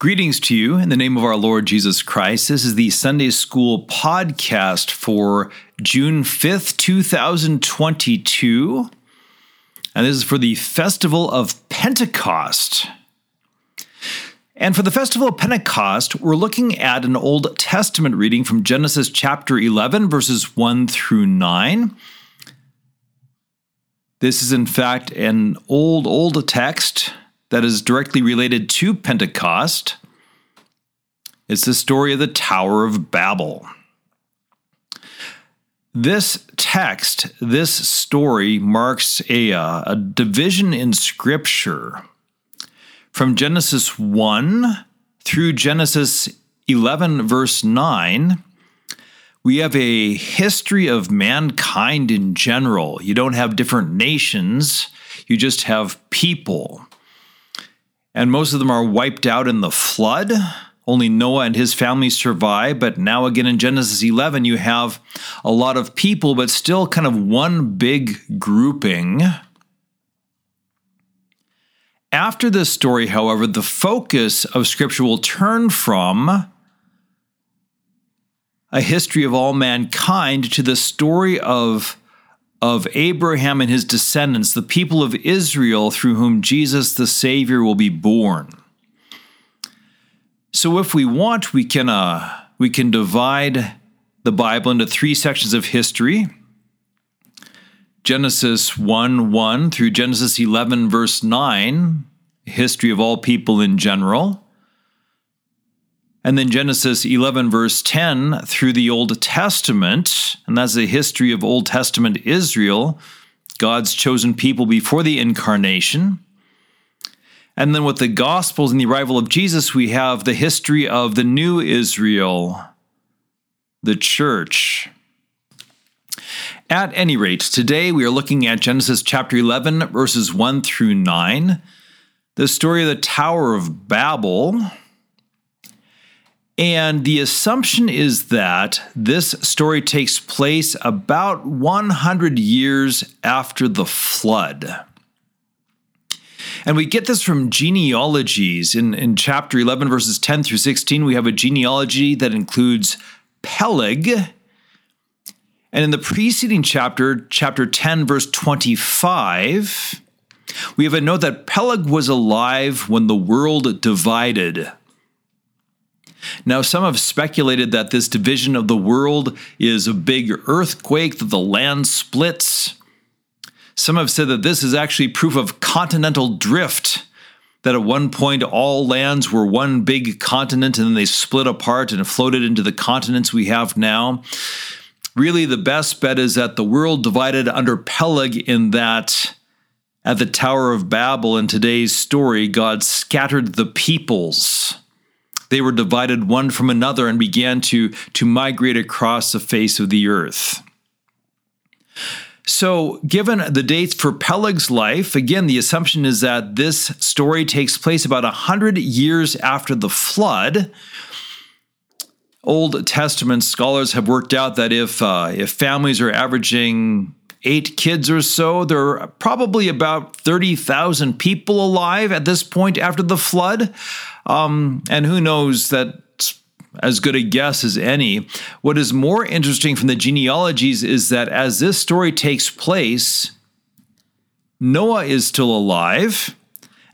Greetings to you in the name of our Lord Jesus Christ. This is the Sunday School podcast for June 5th, 2022. And this is for the Festival of Pentecost. And for the Festival of Pentecost, we're looking at an Old Testament reading from Genesis chapter 11, verses 1 through 9. This is, in fact, an old, old text that is directly related to Pentecost. It's the story of the Tower of Babel. This text, this story, marks a, uh, a division in Scripture from Genesis 1 through Genesis 11, verse 9. We have a history of mankind in general. You don't have different nations, you just have people and most of them are wiped out in the flood. Only Noah and his family survive, but now again in Genesis 11, you have a lot of people, but still kind of one big grouping. After this story, however, the focus of Scripture will turn from a history of all mankind to the story of of Abraham and his descendants, the people of Israel through whom Jesus the Savior will be born. So if we want, we can uh, we can divide the Bible into three sections of history. Genesis 1 1 through Genesis 11, verse 9, history of all people in general. And then Genesis 11, verse 10 through the Old Testament, and that's the history of Old Testament Israel, God's chosen people before the incarnation. And then with the Gospels and the arrival of Jesus, we have the history of the new Israel, the church. At any rate, today we are looking at Genesis chapter 11, verses 1 through 9, the story of the Tower of Babel and the assumption is that this story takes place about 100 years after the flood. And we get this from genealogies. In, in chapter 11, verses 10 through 16, we have a genealogy that includes Peleg. And in the preceding chapter, chapter 10, verse 25, we have a note that Peleg was alive when the world divided. Now, some have speculated that this division of the world is a big earthquake, that the land splits. Some have said that this is actually proof of continental drift, that at one point all lands were one big continent and then they split apart and floated into the continents we have now. Really, the best bet is that the world divided under Peleg in that at the Tower of Babel in today's story, God scattered the peoples they were divided one from another and began to, to migrate across the face of the earth. So, given the dates for Peleg's life, again, the assumption is that this story takes place about 100 years after the flood. Old Testament scholars have worked out that if, uh, if families are averaging eight kids or so, there are probably about 30,000 people alive at this point after the flood. Um, and who knows that as good a guess as any. What is more interesting from the genealogies is that as this story takes place, Noah is still alive,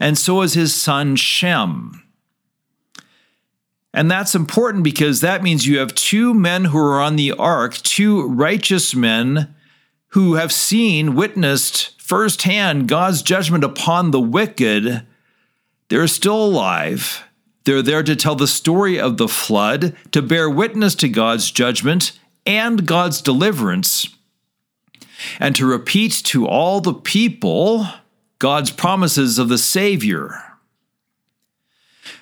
and so is his son Shem. And that's important because that means you have two men who are on the ark, two righteous men who have seen, witnessed firsthand God's judgment upon the wicked. They're still alive they're there to tell the story of the flood, to bear witness to God's judgment and God's deliverance, and to repeat to all the people God's promises of the Savior.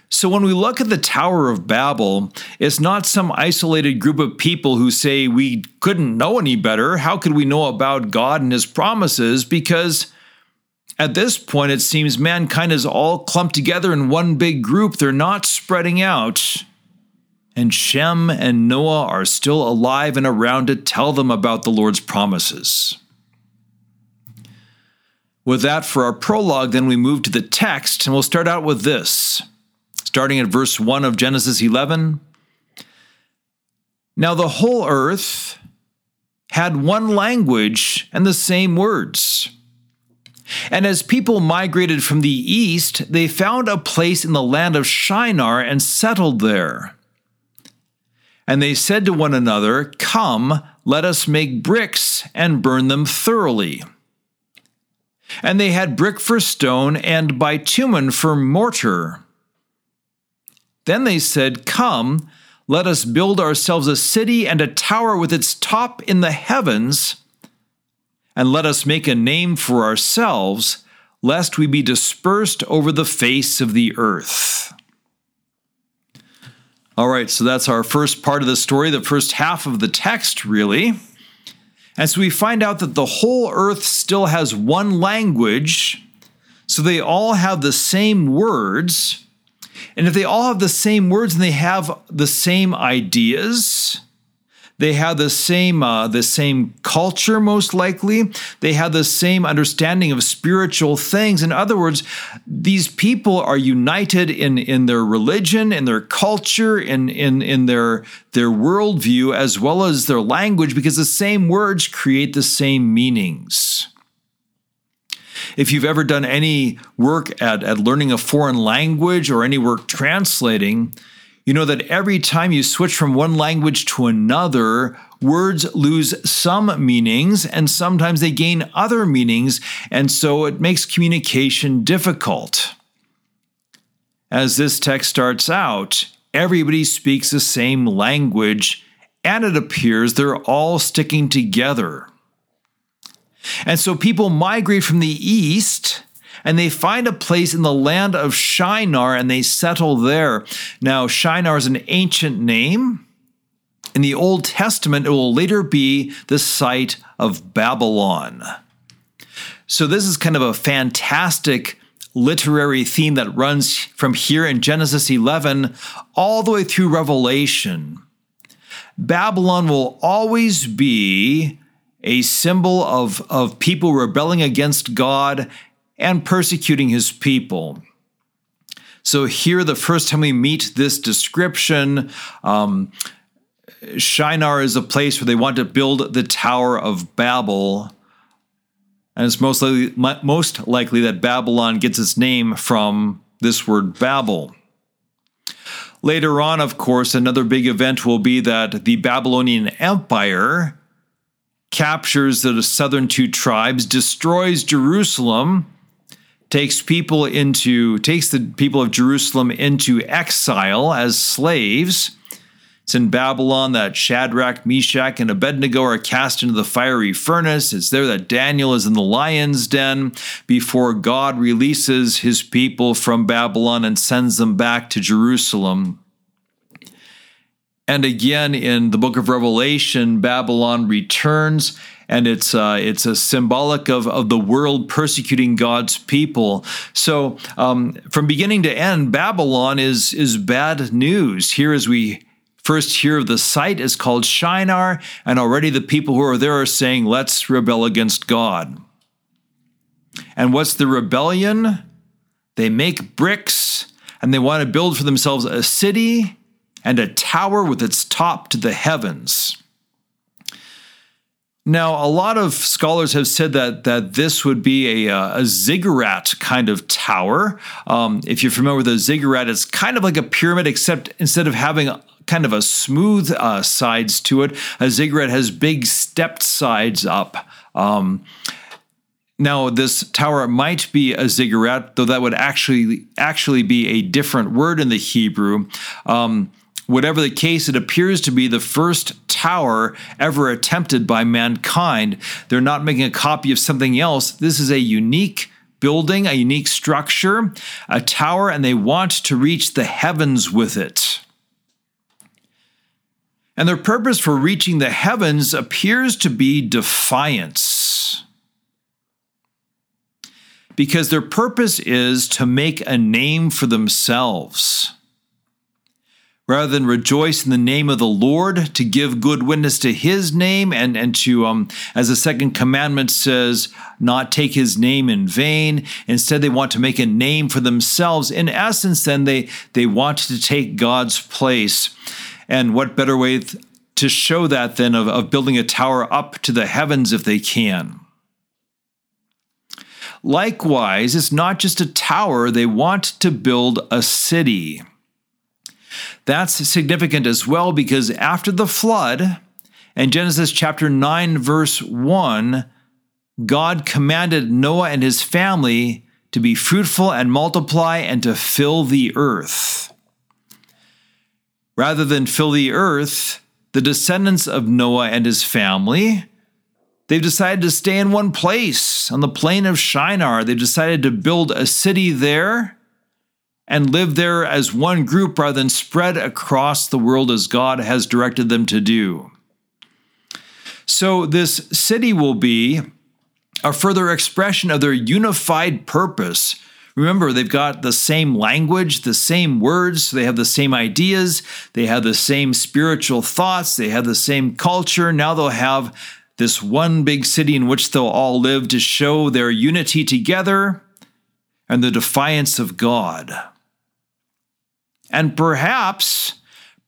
So, when we look at the Tower of Babel, it's not some isolated group of people who say we couldn't know any better. How could we know about God and His promises? Because at this point, it seems mankind is all clumped together in one big group. They're not spreading out. And Shem and Noah are still alive and around to tell them about the Lord's promises. With that for our prologue, then we move to the text, and we'll start out with this starting at verse 1 of Genesis 11. Now the whole earth had one language and the same words. And as people migrated from the east, they found a place in the land of Shinar and settled there. And they said to one another, Come, let us make bricks and burn them thoroughly. And they had brick for stone and bitumen for mortar. Then they said, Come, let us build ourselves a city and a tower with its top in the heavens, and let us make a name for ourselves, lest we be dispersed over the face of the earth. All right, so that's our first part of the story, the first half of the text, really. And so we find out that the whole earth still has one language, so they all have the same words. And if they all have the same words and they have the same ideas, they have the same uh, the same culture, most likely. They have the same understanding of spiritual things. In other words, these people are united in in their religion, in their culture, in in in their their worldview, as well as their language, because the same words create the same meanings. If you've ever done any work at, at learning a foreign language or any work translating, you know that every time you switch from one language to another, words lose some meanings and sometimes they gain other meanings, and so it makes communication difficult. As this text starts out, everybody speaks the same language, and it appears they're all sticking together. And so people migrate from the east and they find a place in the land of Shinar and they settle there. Now, Shinar is an ancient name. In the Old Testament, it will later be the site of Babylon. So, this is kind of a fantastic literary theme that runs from here in Genesis 11 all the way through Revelation. Babylon will always be a symbol of, of people rebelling against God and persecuting his people. So, here, the first time we meet this description, um, Shinar is a place where they want to build the Tower of Babel. And it's most likely, most likely that Babylon gets its name from this word Babel. Later on, of course, another big event will be that the Babylonian Empire captures the southern two tribes, destroys Jerusalem, takes people into takes the people of Jerusalem into exile as slaves. It's in Babylon that Shadrach, Meshach, and Abednego are cast into the fiery furnace. It's there that Daniel is in the lion's den before God releases his people from Babylon and sends them back to Jerusalem. And again, in the book of Revelation, Babylon returns and it's uh, it's a symbolic of, of the world persecuting God's people. So um, from beginning to end, Babylon is is bad news. Here, as we first hear of the site, is called Shinar, and already the people who are there are saying, "Let's rebel against God." And what's the rebellion? They make bricks and they want to build for themselves a city and a tower with its top to the heavens. Now, a lot of scholars have said that that this would be a, uh, a ziggurat kind of tower. Um, if you're familiar with a ziggurat, it's kind of like a pyramid, except instead of having kind of a smooth uh, sides to it, a ziggurat has big stepped sides up. Um, now, this tower might be a ziggurat, though that would actually actually be a different word in the Hebrew. Um, Whatever the case, it appears to be the first tower ever attempted by mankind. They're not making a copy of something else. This is a unique building, a unique structure, a tower, and they want to reach the heavens with it. And their purpose for reaching the heavens appears to be defiance. Because their purpose is to make a name for themselves. Rather than rejoice in the name of the Lord, to give good witness to his name, and, and to, um, as the second commandment says, not take his name in vain. Instead, they want to make a name for themselves. In essence, then, they, they want to take God's place. And what better way to show that than of, of building a tower up to the heavens if they can? Likewise, it's not just a tower, they want to build a city. That's significant as well because after the flood, in Genesis chapter 9, verse 1, God commanded Noah and his family to be fruitful and multiply and to fill the earth. Rather than fill the earth, the descendants of Noah and his family, they've decided to stay in one place on the plain of Shinar. They've decided to build a city there and live there as one group rather than spread across the world as God has directed them to do. So, this city will be a further expression of their unified purpose. Remember, they've got the same language, the same words, they have the same ideas, they have the same spiritual thoughts, they have the same culture. Now they'll have this one big city in which they'll all live to show their unity together and the defiance of God. And perhaps,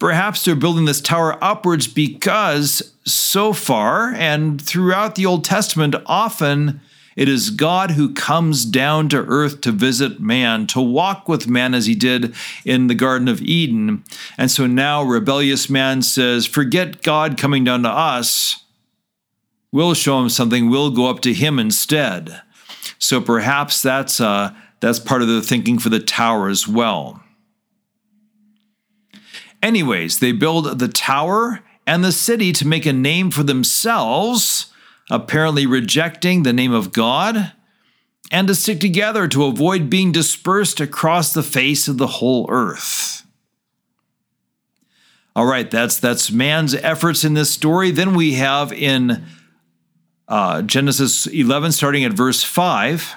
perhaps they're building this tower upwards because so far and throughout the Old Testament, often it is God who comes down to earth to visit man, to walk with man as he did in the Garden of Eden. And so now rebellious man says, Forget God coming down to us. We'll show him something. We'll go up to him instead. So perhaps that's, uh, that's part of the thinking for the tower as well. Anyways, they build the tower and the city to make a name for themselves, apparently rejecting the name of God, and to stick together to avoid being dispersed across the face of the whole earth. All right, that's that's man's efforts in this story. Then we have in uh, Genesis 11, starting at verse 5.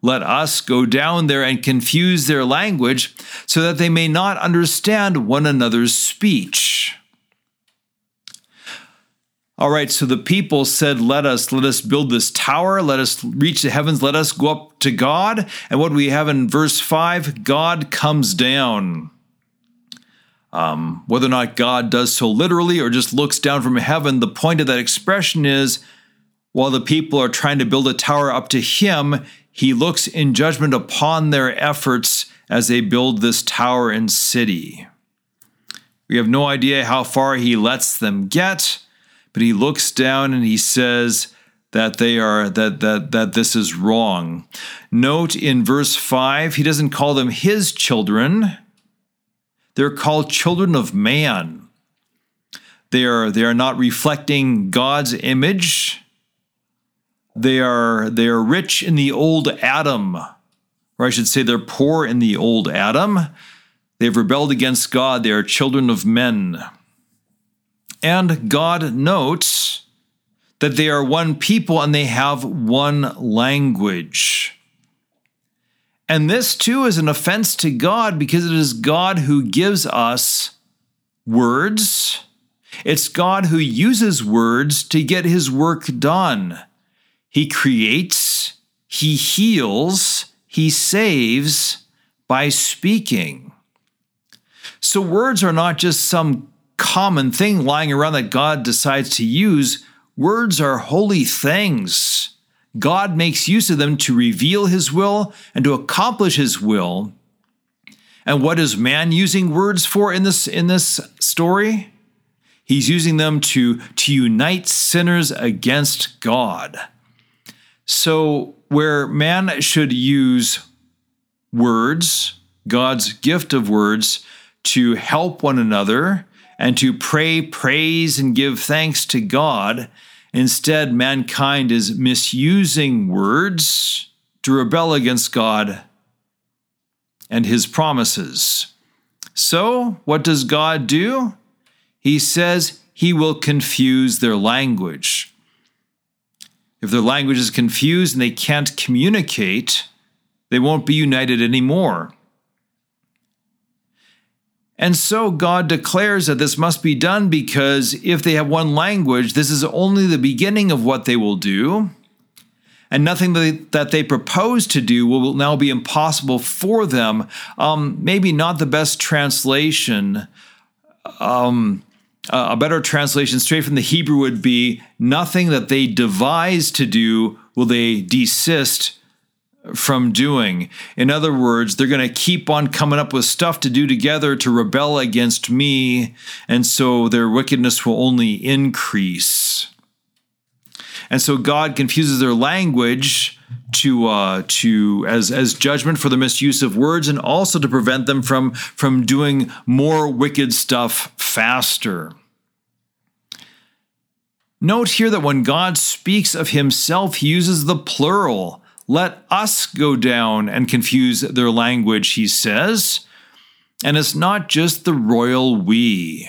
let us go down there and confuse their language so that they may not understand one another's speech. All right, so the people said, Let us, let us build this tower, let us reach the heavens, let us go up to God. And what we have in verse 5 God comes down. Um, whether or not God does so literally or just looks down from heaven, the point of that expression is while the people are trying to build a tower up to Him, He looks in judgment upon their efforts as they build this tower and city. We have no idea how far He lets them get but he looks down and he says that they are that that that this is wrong. Note in verse 5, he doesn't call them his children. They're called children of man. They are they are not reflecting God's image. They are they are rich in the old Adam. Or I should say they're poor in the old Adam. They've rebelled against God. They are children of men. And God notes that they are one people and they have one language. And this too is an offense to God because it is God who gives us words. It's God who uses words to get his work done. He creates, he heals, he saves by speaking. So words are not just some common thing lying around that God decides to use, words are holy things. God makes use of them to reveal his will and to accomplish his will. And what is man using words for in this in this story? He's using them to, to unite sinners against God. So, where man should use words, God's gift of words, to help one another and to pray, praise, and give thanks to God. Instead, mankind is misusing words to rebel against God and his promises. So, what does God do? He says he will confuse their language. If their language is confused and they can't communicate, they won't be united anymore. And so God declares that this must be done because if they have one language, this is only the beginning of what they will do. And nothing that they, propose to do will now be impossible for them. Um, maybe not the best translation. Um, Uh, a better translation straight from the Hebrew would be nothing that they devise to do will they desist from doing. In other words, they're going to keep on coming up with stuff to do together to rebel against me, and so their wickedness will only increase. And so God confuses their language to uh, to as as judgment for the misuse of words, and also to prevent them from from doing more wicked stuff faster. Note here that when God speaks of himself, he uses the plural. Let us go down and confuse their language, he says. And it's not just the royal we.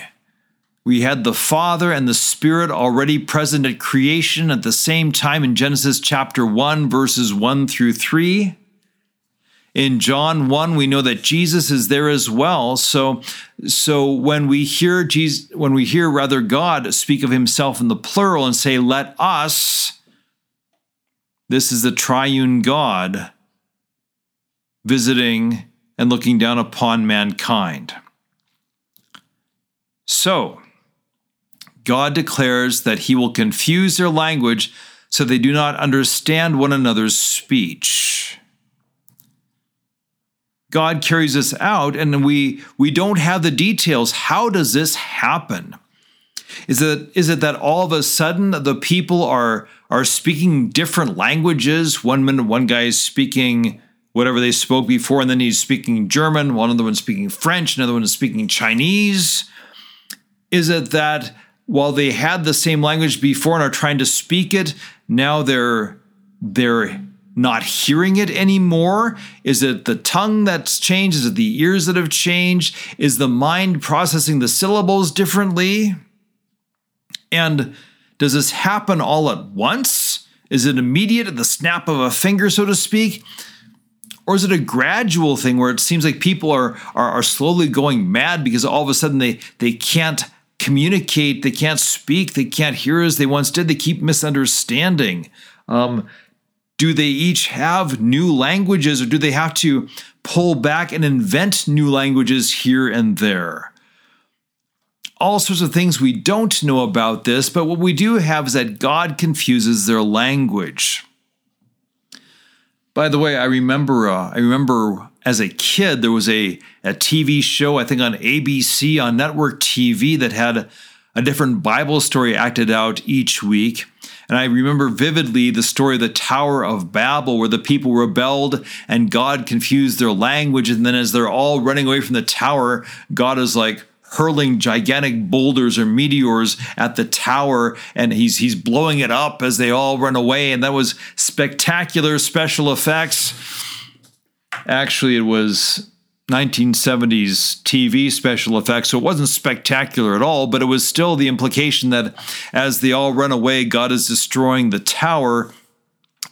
We had the Father and the Spirit already present at creation at the same time in Genesis chapter 1, verses 1 through 3. In John 1, we know that Jesus is there as well. So, so when we hear Jesus, when we hear rather God speak of himself in the plural and say, let us, this is the triune God visiting and looking down upon mankind. So, God declares that he will confuse their language so they do not understand one another's speech. God carries us out and we we don't have the details. How does this happen? Is it is it that all of a sudden the people are are speaking different languages? One minute one guy is speaking whatever they spoke before, and then he's speaking German, one other one's speaking French, another one is speaking Chinese. Is it that while they had the same language before and are trying to speak it, now they're they're not hearing it anymore? Is it the tongue that's changed? Is it the ears that have changed? Is the mind processing the syllables differently? And does this happen all at once? Is it immediate at the snap of a finger, so to speak? Or is it a gradual thing where it seems like people are, are, are slowly going mad because all of a sudden they, they can't communicate, they can't speak, they can't hear as they once did, they keep misunderstanding? Um, do they each have new languages or do they have to pull back and invent new languages here and there? All sorts of things we don't know about this, but what we do have is that God confuses their language. By the way, I remember uh, I remember as a kid there was a, a TV show I think on ABC on network TV that had a different Bible story acted out each week. And I remember vividly the story of the Tower of Babel, where the people rebelled and God confused their language. And then, as they're all running away from the tower, God is like, hurling gigantic boulders or meteors at the tower and he's he's blowing it up as they all run away and that was spectacular special effects actually it was 1970s TV special effects. So it wasn't spectacular at all, but it was still the implication that as they all run away, God is destroying the tower.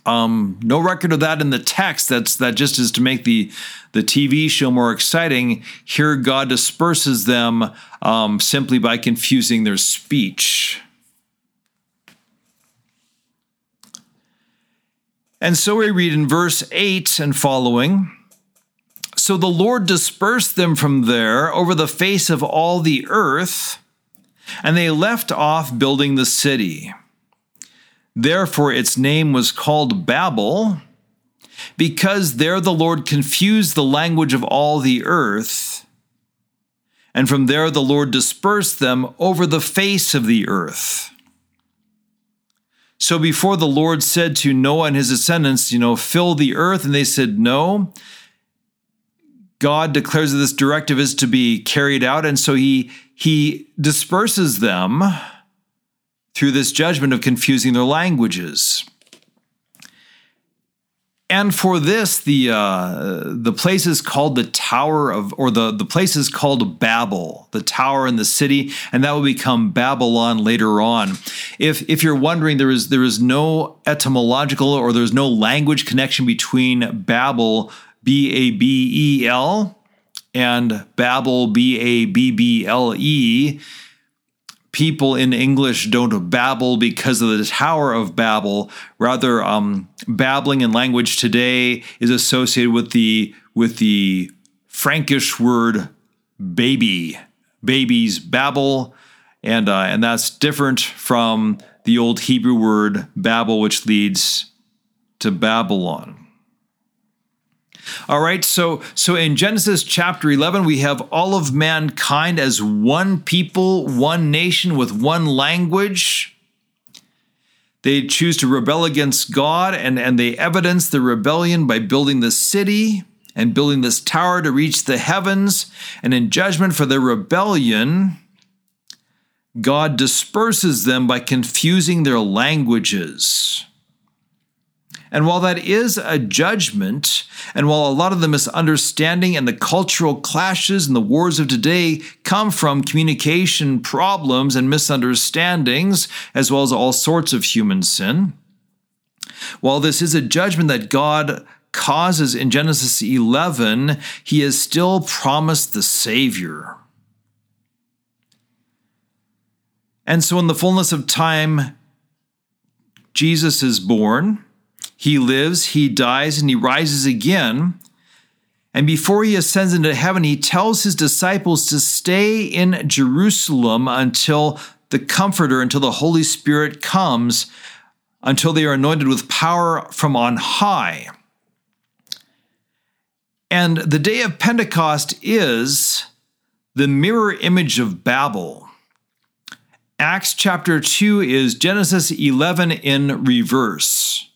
Um, no record of that in the text. That's that just is to make the the TV show more exciting. Here, God disperses them um, simply by confusing their speech. And so we read in verse 8 and following so the Lord dispersed them from there over the face of all the earth, and they left off building the city. Therefore, its name was called Babel, because there the Lord confused the language of all the earth. And from there the Lord dispersed them over the face of the earth. So before the Lord said to Noah and his descendants, you know, fill the earth, and they said, no, God declares that this directive is to be carried out, and so he he disperses them through this judgment of confusing their languages. And for this, the uh, the place is called the Tower of, or the the place is called Babel, the tower in the city, and that will become Babylon later on. If if you're wondering, there is there is no etymological or there's no language connection between Babel, B A B E L, and Babble, B A B B L E people in English don't babble because of the Tower of Babel. Rather, um, babbling in language today is associated with the with the Frankish word baby. Babies babble, and uh, and that's different from the old Hebrew word Babel, which leads to Babylon. All right, so so in Genesis chapter 11 we have all of mankind as one people, one nation with one language. They choose to rebel against God and and they evidence the rebellion by building the city and building this tower to reach the heavens and in judgment for their rebellion God disperses them by confusing their languages. And while that is a judgment, and while a lot of the misunderstanding and the cultural clashes and the wars of today come from communication problems and misunderstandings, as well as all sorts of human sin, while this is a judgment that God causes in Genesis 11, he has still promised the Savior. And so, in the fullness of time, Jesus is born. He lives, he dies, and he rises again. And before he ascends into heaven, he tells his disciples to stay in Jerusalem until the Comforter, until the Holy Spirit comes, until they are anointed with power from on high. And the day of Pentecost is the mirror image of Babel. Acts chapter 2 is Genesis 11 in reverse.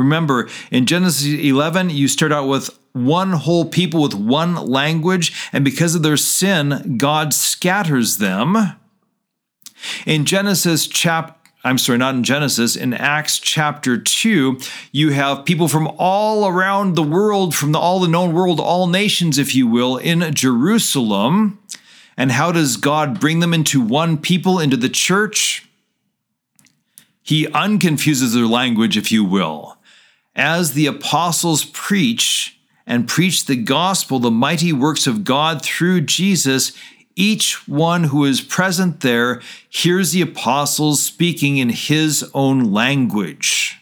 Remember, in Genesis 11, you start out with one whole people with one language, and because of their sin, God scatters them. In Genesis chapter I'm sorry, not in Genesis, in Acts chapter 2, you have people from all around the world, from the, all the known world, all nations, if you will, in Jerusalem. And how does God bring them into one people, into the church? He unconfuses their language, if you will as the apostles preach and preach the gospel, the mighty works of God through Jesus, each one who is present there hears the apostles speaking in his own language.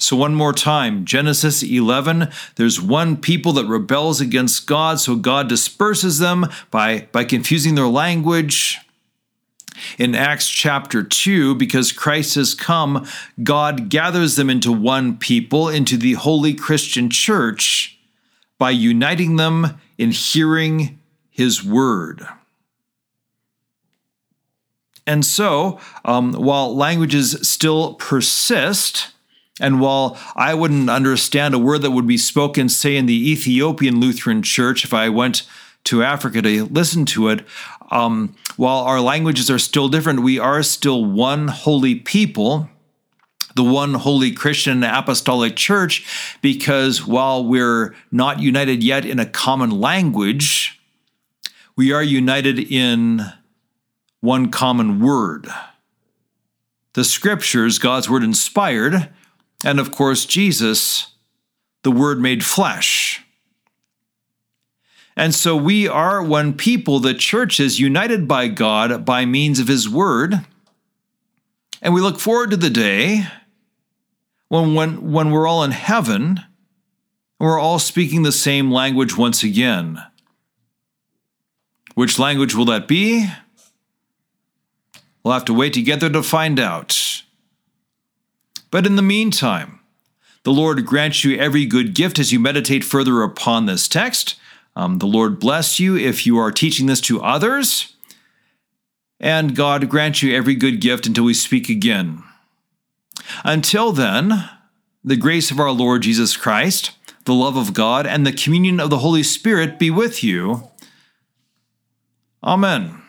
So, one more time Genesis 11, there's one people that rebels against God, so God disperses them by, by confusing their language. In Acts chapter 2, because Christ has come, God gathers them into one people, into the holy Christian church, by uniting them in hearing his word. And so, um, while languages still persist, and while I wouldn't understand a word that would be spoken, say, in the Ethiopian Lutheran Church, if I went to Africa to listen to it, um, while our languages are still different, we are still one holy people, the one holy Christian apostolic church, because while we're not united yet in a common language, we are united in one common word. The scriptures, God's word inspired, and of course, Jesus, the word made flesh. And so we are one people, the church is united by God by means of His Word. And we look forward to the day when, when, when we're all in heaven and we're all speaking the same language once again. Which language will that be? We'll have to wait together to find out. But in the meantime, the Lord grants you every good gift as you meditate further upon this text. Um, the Lord bless you if you are teaching this to others. And God grant you every good gift until we speak again. Until then, the grace of our Lord Jesus Christ, the love of God, and the communion of the Holy Spirit be with you. Amen.